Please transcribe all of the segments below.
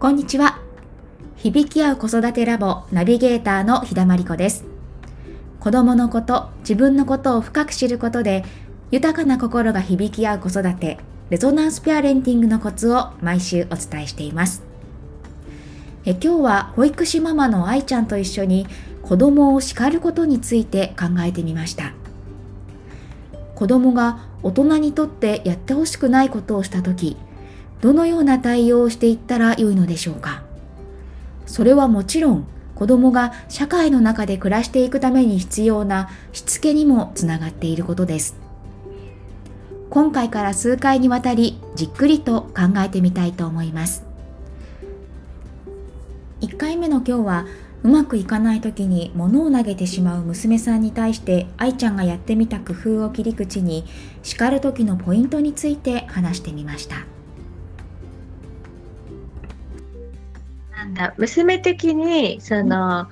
こんにちは。響き合う子育てラボナビゲーターの日田真理子です。子供のこと、自分のことを深く知ることで、豊かな心が響き合う子育て、レゾナンスペアレンティングのコツを毎週お伝えしています。え今日は保育士ママの愛ちゃんと一緒に子供を叱ることについて考えてみました。子供が大人にとってやってほしくないことをしたとき、どのような対応をしていったらよいのでしょうか？それはもちろん子供が社会の中で暮らしていくために必要なしつけにもつながっていることです。今回から数回にわたりじっくりと考えてみたいと思います。1回目の今日はうまくいかない時に物を投げてしまう娘さんに対して愛ちゃんがやってみた工夫を切り口に叱る時のポイントについて話してみました。なんだ。娘的にその、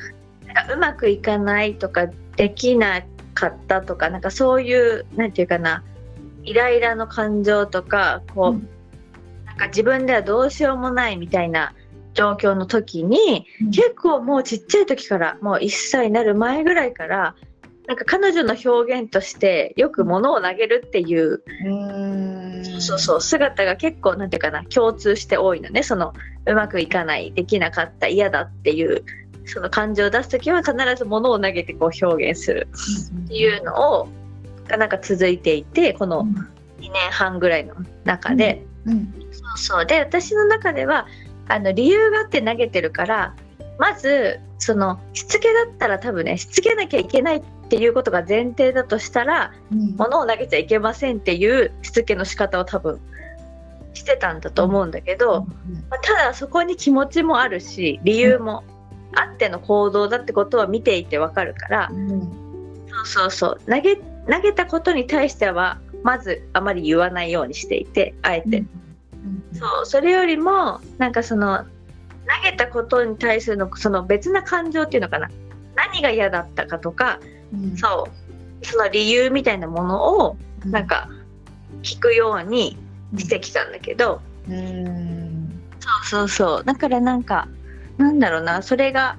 うまくいかないとかできなかったとかなんかそういうなんていうかなイライラの感情とかこう、うん、なんか自分ではどうしようもないみたいな状況の時に、うん、結構もうちっちゃい時からもう1歳になる前ぐらいからなんか彼女の表現としてよく物を投げるっていう、うそうそう姿が結構なんていうかな共通して多いのね。そのうまくいかないできなかった嫌だっていうその感情を出す時は必ず物を投げてこう表現するっていうのをがなんか続いていてこの2年半ぐらいの中で、うん。うん、そうそう。で私の中ではあの理由があって投げてるからまずそのしつけだったら多分ねしつけなきゃいけないっていうことが前提だとしたら、うん、物を投げちゃいけませんっていうしつけの仕方を多分してたんだと思うんだけど、まあ、ただそこに気持ちもあるし理由もあっての行動だってことは見ていてわかるから、うん、そうそうそう。投げ投げたことに対してはまずあまり言わないようにしていてあえて、うん、そう。それよりもなんかその投げたことに対するのその別な感情っていうのかな何が嫌だったかとか、うん、そう。その理由みたいなものをなんか聞くようにしてきたんだけど、うん、そうそうそう。だからなんかなんだろうな。それが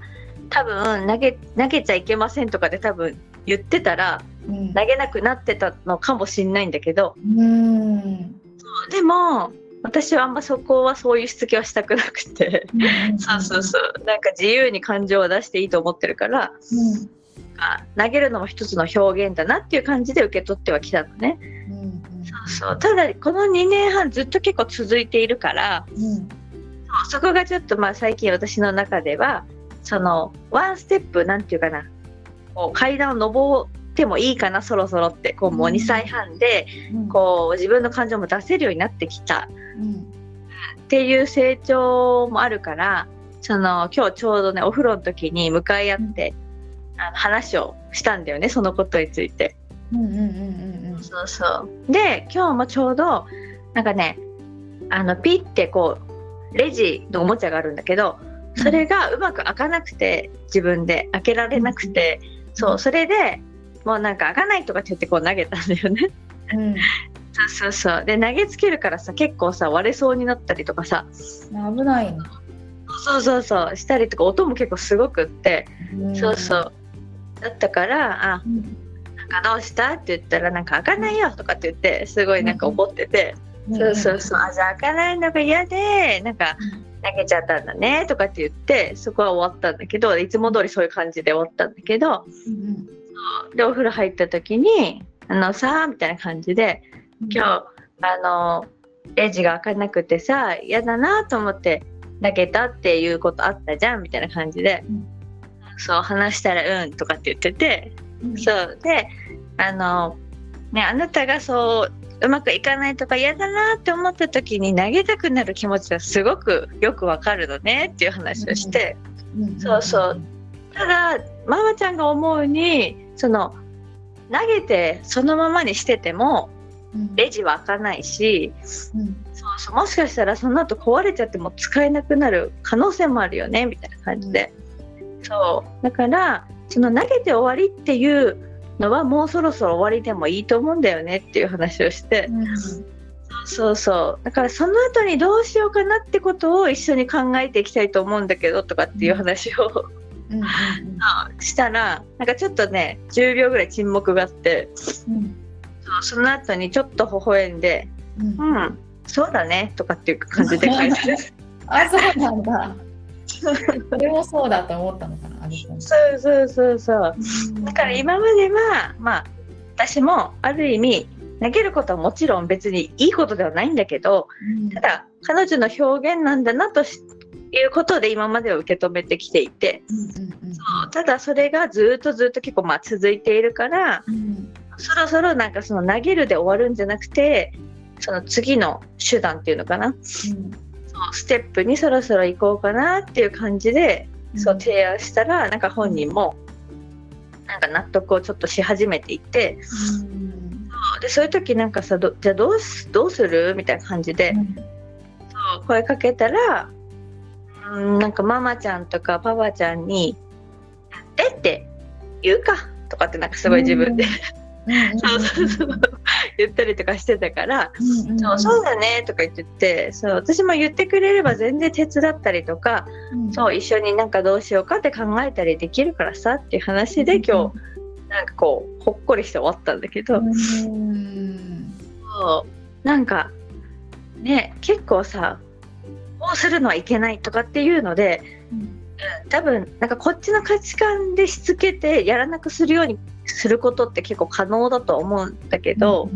多分投げ投げちゃいけませんとかで多分言ってたら、うん、投げなくなってたのかもしんないんだけど、うん、そう。でも私はあんまそこはそういうしつけはしたくなくて、うん、そうそうそう。なんか自由に感情を出していいと思ってるから、うん、投げるのも一つの表現だなっていう感じで受け取ってはきたのね。そうそう。ただこの2年半ずっと結構続いているから、うん、そそこがちょっとまあ最近私の中ではそのワンステップなんていうかなこう階段を上ってもいいかなそろそろってこうもう2歳半で、こう自分の感情も出せるようになってきた、っていう成長もあるからその今日ちょうどねお風呂の時に向かい合って、あの話をしたんだよねそのことについて。うんうんうんうんうん、そうそう。で今日もちょうどなんかねあのピッてこうレジのおもちゃがあるんだけどそれがうまく開かなくて自分で開けられなくて、そうそれでもうなんか開かないとかって言ってこう投げたんだよね。うん、そうそうそう。で投げつけるからさ結構さ割れそうになったりとかさ。危ないのそうそうそうしたりとか音も結構すごくって、うん、そうそう。だったからあ、うん。かどうしたって言ったらなんか開かないよとかって言ってすごいなんか怒ってて、うん、そうそうそう。あじゃあ開かないのが嫌でなんか投げちゃったんだねとかって言ってそこは終わったんだけどいつも通りそういう感じで終わったんだけど、うん、でお風呂入った時に「あのさ」みたいな感じで「今日あのレジが開かなくてさ嫌だなと思って投げたっていうことあったじゃん」みたいな感じで、うん、そう話したら「うん」とかって言ってて。そうであのねあなたがそううまくいかないとか嫌だなって思った時に投げたくなる気持ちはすごくよくわかるのねっていう話をして、そうそう。ただママちゃんが思うにその投げてそのままにしててもレジは開かないし、うん、そうそうもしかしたらその後壊れちゃっても使えなくなる可能性もあるよねみたいな感じで、うん、そう。だからその投げて終わりっていうのはもうそろそろ終わりでもいいと思うんだよねっていう話をして、うん、そうそうそう。だからその後にどうしようかなってことを一緒に考えていきたいと思うんだけどとかっていう話を、うんうんしたらなんかちょっとね10秒ぐらい沈黙があってうん。その後にちょっと微笑んで「うん。うんそうだね」とかっていう感じで返す。あ、そうなんだ。それもそうだと思ったのかな。そうそうそうそう。だから今まではまあ私もある意味投げることはもちろん別にいいことではないんだけどうん。ただ彼女の表現なんだなとしいうことで今までは受け止めてきていてうんうんただそれがずっとずっと結構まあ続いているからうんそろそろなんかその投げるで終わるんじゃなくてその次の手段っていうのかな。うんそうステップにそろそろ行こうかなっていう感じでそう提案したらなんか本人もなんか納得をちょっとし始めていてうんでそういう時なんかさどじゃあどうすどうする？みたいな感じでそう声かけたらうんなんかママちゃんとかパパちゃんに「やって」って言うかとかってなんかすごい自分で、そうそうそう。言ったりとかしてたから「うんうんそうそうだね」とか言っててそう私も言ってくれれば全然手伝ったりとかうん。そう一緒になんかどうしようかって考えたりできるからさっていう話で今日なんかこうほっこりして終わったんだけど、うんそう。なんかね結構さこうするのはいけないとかっていうので、うん。多分なんかこっちの価値観でしつけてやらなくするようにすることって結構可能だと思うんだけど、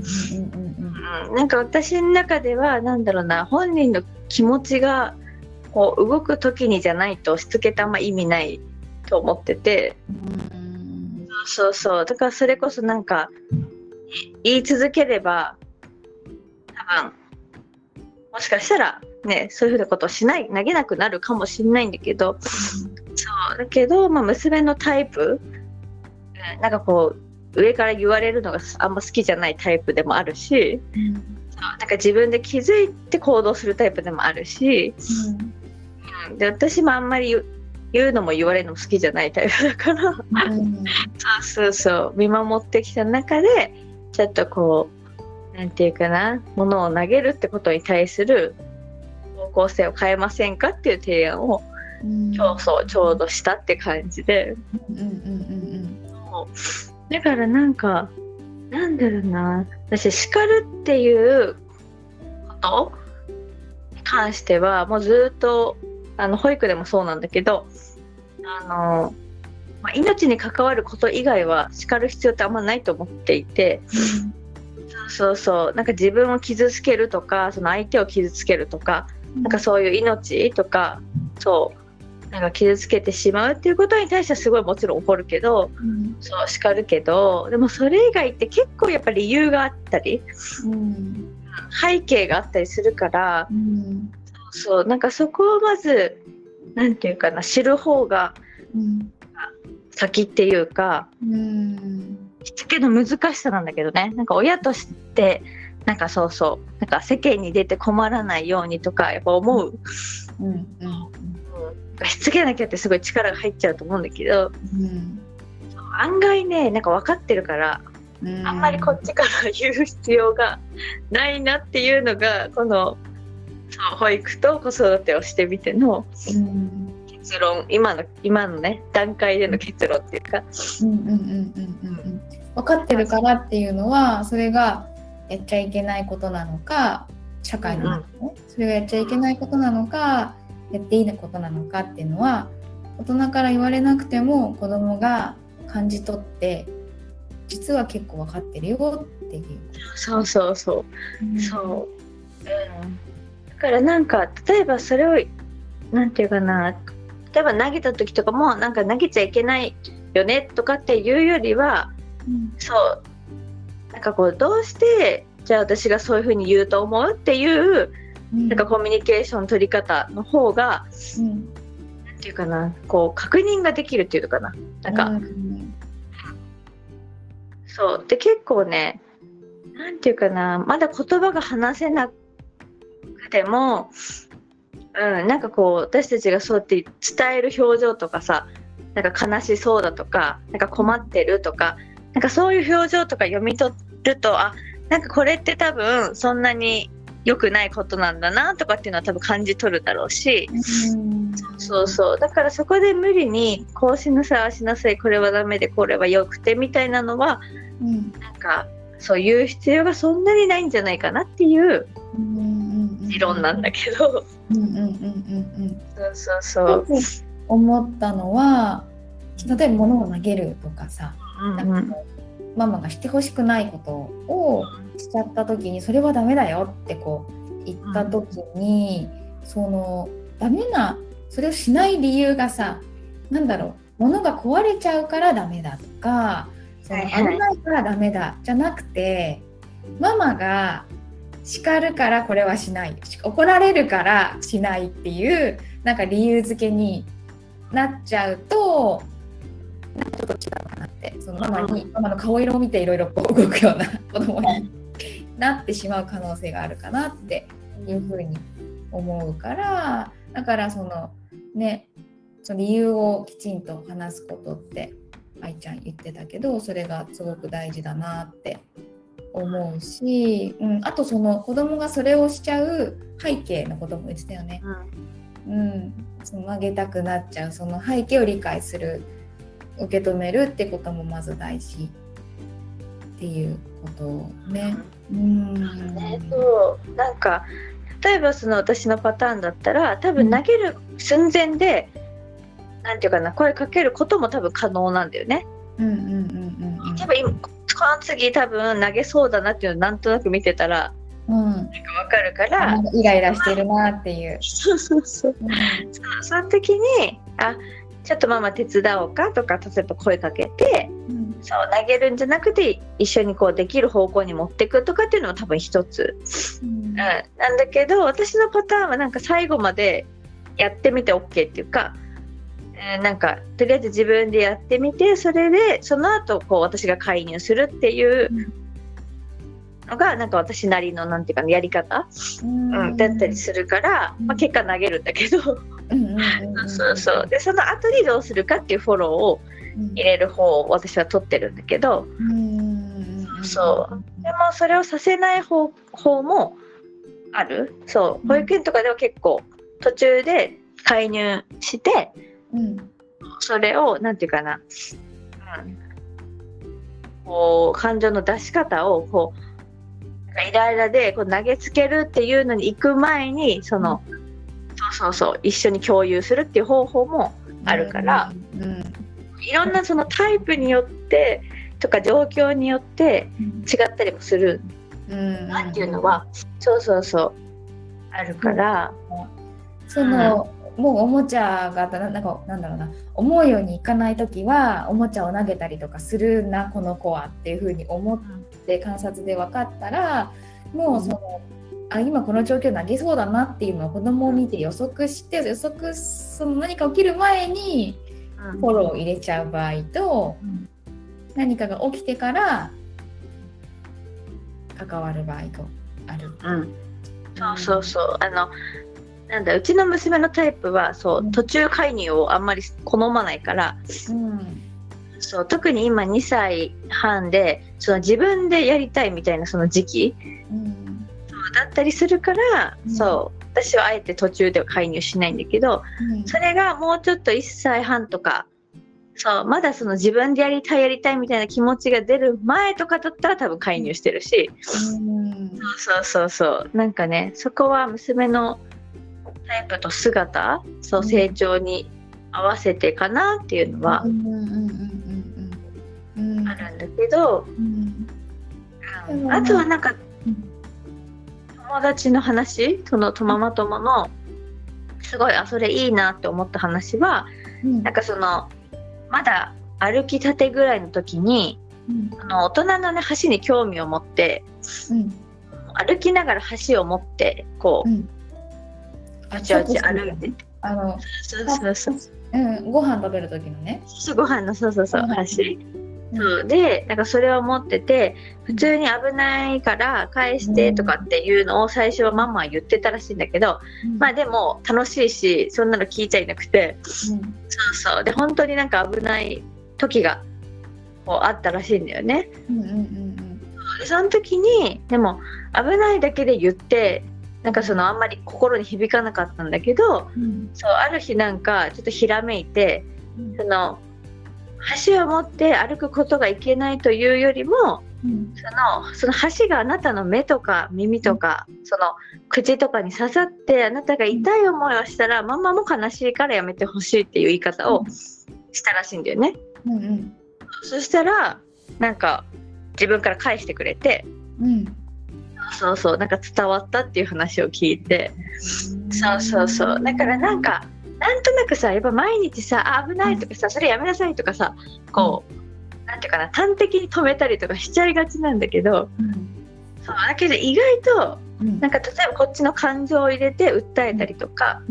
なんか私の中ではなんだろうな本人の気持ちがこう動く時にじゃないとしつけてあんま意味ないと思ってて。うん。そうそう。だからそれこそなんかい言い続ければ多分もしかしたらねそういうふうなことをしない投げなくなるかもしれないんだけどそうだけど、まあ、娘のタイプうんなんかこう上から言われるのがあんま好きじゃないタイプでもあるしうん。そうなんか自分で気づいて行動するタイプでもあるし、うん。で私もあんまり言うのも言われるのも好きじゃないタイプだからうん。そうそうそう見守ってきた中でちょっとこうなんていうかなものを投げるってことに対する方向性を変えませんかっていう提案をうん。今日そうちょうどしたって感じで。うんうんうんだからなんかなんだろうな。私叱るっていうことに関してはもうずっとあの保育でもそうなんだけどあの、まあ、命に関わること以外は叱る必要ってあんまないと思っていて。そうそうなんか自分を傷つけるとかその相手を傷つけるとかうんなんかそういう命とかそうなんか傷つけてしまうっていうことに対してはすごいもちろん怒るけどうん。そう叱るけどでもそれ以外って結構やっぱり理由があったりうん。背景があったりするからうん。そうなんかそこをまずなんていうかな知る方がうん。先っていうかうん。しつけの難しさなんだけどね。なんか親としてなんかそうそう。なんか世間に出て困らないようにとかやっぱ思う、うん。うん。うん。しつけなきゃってすごい力が入っちゃうと思うん。だけどうん。案外ねなん。か分かってるからうん。あん。まりこっちから言う必要がないなっていうのがこの保育と子育てをしてみてのうん。結論今の今のね段階での結論っていうか分かってるからっていうのはそれがやっちゃいけないことなのか社会の中でねそれがやっちゃいけないことなのかやっていいことなのかっていうのは大人から言われなくても子供が感じ取って実は結構分かってるよっていう。そうそうそう。うん。そう、うん、だからなんか例えばそれをなんていうかな例えば投げた時とかもなんか投げちゃいけないよねとかっていうよりはうん。そうなんかこうどうしてじゃあ私がそういうふうに言うと思うっていううん。なんかコミュニケーション取り方の方がうん。なんていうかなこう確認ができるっていうのかな。なんか、うんそう。で結構ねなんていうかなまだ言葉が話せなくても、うん、なんかこう私たちがそうやって伝える表情とかさなんか悲しそうだとかなんか困ってるとかなんかそういう表情とか読み取るとあなんかこれって多分そんなに良くないことなんだなとかっていうのは多分感じ取るだろうし、うん。そうそう。だからそこで無理にこうしなさいああしなさいこれはダメでこれは良くてみたいなのはうんなんかそういう必要がそんなにないんじゃないかなっていう理論なんだけど、うんうんうんうんうん。そうそうそう。思ったのは例えば物を投げるとかさ、うんなんかママがしてほしくないことをしちゃった時にそれはダメだよってこう言った時に、そのダメなそれをしない理由がさなんだろう物が壊れちゃうからダメだとかその危ないからダメだじゃなくてママが叱るからこれはしない怒られるからしないっていうなんか理由付けになっちゃうとちょっと違うかな。そのママにママの顔色を見ていろいろこう動くような子供になってしまう可能性があるかなっていうふうに思うからだからそのねその理由をきちんと話すことって愛ちゃん言ってたけどそれがすごく大事だなって思うし、うん、あとその子供がそれをしちゃう背景のことも言ってたよね。うん、その投げたくなっちゃうその背景を理解する受け止めるってこともまず大事っていうことをね。うん。ね、そう。なんか例えばその私のパターンだったら多分投げる寸前で、なんていうかな声かけることも多分可能なんだよね。うんうんうんうんうん。例えば今この次多分投げそうだなっていうのをなんとなく見てたらうん、なんかわかるから、イライラしてるなっていう。そうそうそう。そその時にあちょっとママ手伝おうかとか例えば声かけてうん。そう投げるんじゃなくて一緒にこうできる方向に持っていくとかっていうのも多分一つ、うん。うん、なんだけど私のパターンはなんか最後までやってみて OK っていうか、えーなんかとりあえず自分でやってみてそれでその後こう私が介入するっていうのがなんか私なりのなんていうかやり方、うん、だったりするから、まあ、結果投げるんだけど。そうそう。でその後にどうするかっていうフォローを入れる方を私は取ってるんだけど。うんそう。でもそれをさせない方方もある。そう。保育園とかでは結構途中で介入してうんそれをなんていうかな、うん、こう感情の出し方をこうイライラでこう投げつけるっていうのに行く前にその、そうそうそう一緒に共有するっていう方法もあるから、うんいろんなそのタイプによってとか状況によって違ったりもする。うん。なっていうのは、そうそうそう。あるから、その、もうおもちゃがななんかなんだろうな思うようにいかない時はおもちゃを投げたりとかするなこの子はっていうふうに思って観察で分かったらもうその、あ今この状況投げそうだなっていうのを子供を見て予測して予測その何か起きる前にうん。フォローを入れちゃう場合と、うん。何かが起きてから関わる場合とある。うん。そうそうそう。あのなんだうちの娘のタイプはそううん。途中介入をあんまり好まないからうん。そう特に今2歳半でその自分でやりたいみたいなその時期うんだったりするから、うん。そう。私はあえて途中では介入しないんだけどうん。それがもうちょっと1歳半とかそうまだその自分でやりたいやりたいみたいな気持ちが出る前とかだったら多分介入してるし、うん。そうそうそうなんかねそこは娘のタイプと姿そううん。成長に合わせてかなっていうのはあるんだけど、うん。うん。あとはなんかうん友達の話そのとママ友のすごいあそれいいなって思った話はうん。なんかそのまだ歩きたてぐらいの時にうん。あの大人のね橋に興味を持ってうん。歩きながら橋を持ってこう、うん。あちあち歩いて。てあのそうそうそう。うんご飯食べる時のね。そうご飯のそうそうそううん橋。うんそうでなんかそれを持ってて普通に危ないから返してとかっていうのを最初はママは言ってたらしいんだけど、まあでも楽しいしそんなの聞いちゃいなくて。そうそう。で本当になんか危ない時がこうあったらしいんだよね。うんうんうん。でその時にでも危ないだけで言ってなんかそのあんまり心に響かなかったんだけど、うん、そうある日なんかちょっとひらめいて、うん、その橋を持って歩くことがいけないというよりも、うん、そのその橋があなたの目とか耳とか、その口とかに刺さってあなたが痛い思いをしたら、ママも悲しいからやめてほしいっていう言い方をしたらしいんだよね。うんうん、そしたらなんか自分から返してくれて、うん、そうそうなんか伝わったっていう話を聞いてそうそうそう。だからなんかなんとなくさやっぱ毎日さ危ないとかさそれやめなさいとかさこう、うん、なんていうかな端的に止めたりとかしちゃいがちなんだけど、うん、そうだけど意外と、うん、なんか例えばこっちの感情を入れて訴えたりとか、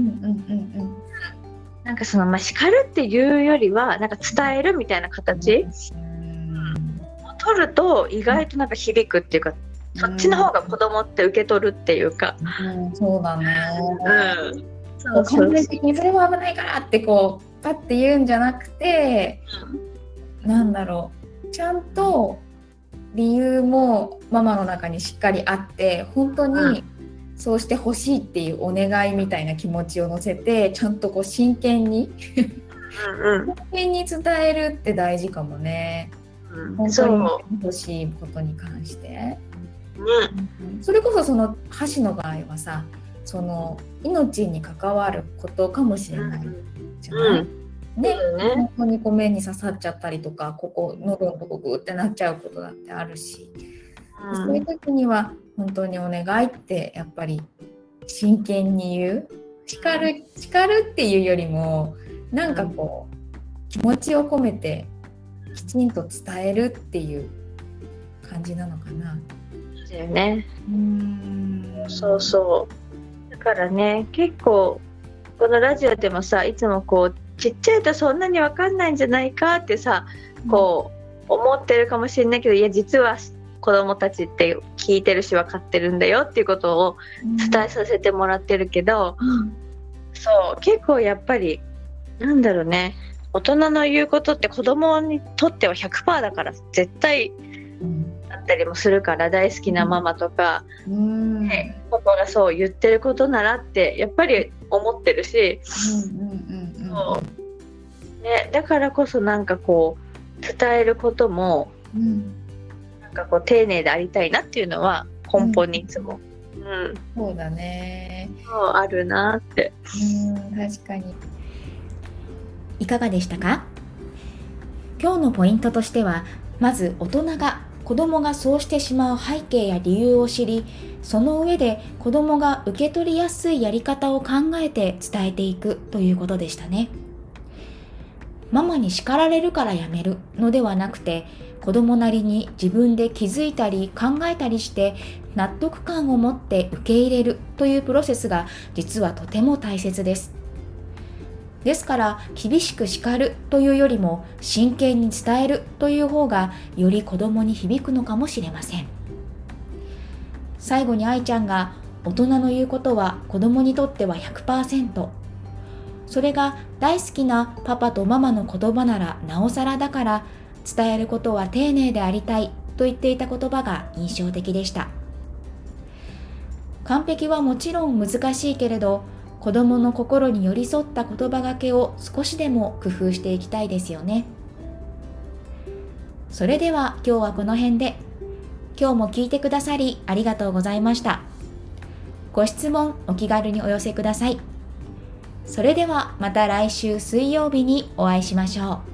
なんかそのまあ叱るっていうよりはなんか伝えるみたいな形、うん、取ると意外となんか響くっていうかそっちの方が子供って受け取るっていうか。うん、そうだね。うん。そう完全的にそれは危ないからってこうパッて言うんじゃなくて、うん、なんだろう。ちゃんと理由もママの中にしっかりあって本当にそうしてほしいっていうお願いみたいな気持ちを乗せてちゃんとこう真剣に真剣に伝えるって大事かもね。うん、本当に欲しいことに関して。それこそその箸の場合はさその命に関わることかもしれない。じゃない、うんね、ね、本当に米に刺さっちゃったりとかここ喉のとこグってなっちゃうことだってあるし、うん、そういう時には本当にお願いってやっぱり真剣に言う。叱る叱るっていうよりもなんかこう気持ちを込めてきちんと伝えるっていう感じなのかな。だよね。うん。そうそう。だからね結構このラジオでもさいつもこうちっちゃいとそんなに分かんないんじゃないかってさこう思ってるかもしれないけどいや実は子供たちって聞いてるし分かってるんだよっていうことを伝えさせてもらってるけど、うん、そう結構やっぱりなんだろうね大人の言うことって子供にとっては100%だから絶対だったりもするから大好きなママとか、うん。ね、パパがそう言ってることならってやっぱり思ってるし、ね、だからこそなんかこう伝えることも、うん、なんかこう丁寧でありたいなっていうのは根本にいつも、うん、うん、そうだね。そうあるなって。うん確かに。いかがでしたか？今日のポイントとしてはまず大人が子供がそうしてしまう背景や理由を知りその上で子供が受け取りやすいやり方を考えて伝えていくということでしたね。ママに叱られるからやめるのではなくて子供なりに自分で気づいたり考えたりして納得感を持って受け入れるというプロセスが実はとても大切です。ですから厳しく叱るというよりも真剣に伝えるという方がより子供に響くのかもしれません。最後に愛ちゃんが大人の言うことは子供にとっては100%それが大好きなパパとママの言葉ならなおさらだから伝えることは丁寧でありたいと言っていた言葉が印象的でした。完璧はもちろん難しいけれど子供の心に寄り添った言葉がけを少しでも工夫していきたいですよね。それでは今日はこの辺で。今日も聞いてくださりありがとうございました。ご質問お気軽にお寄せください。それではまた来週水曜日にお会いしましょう。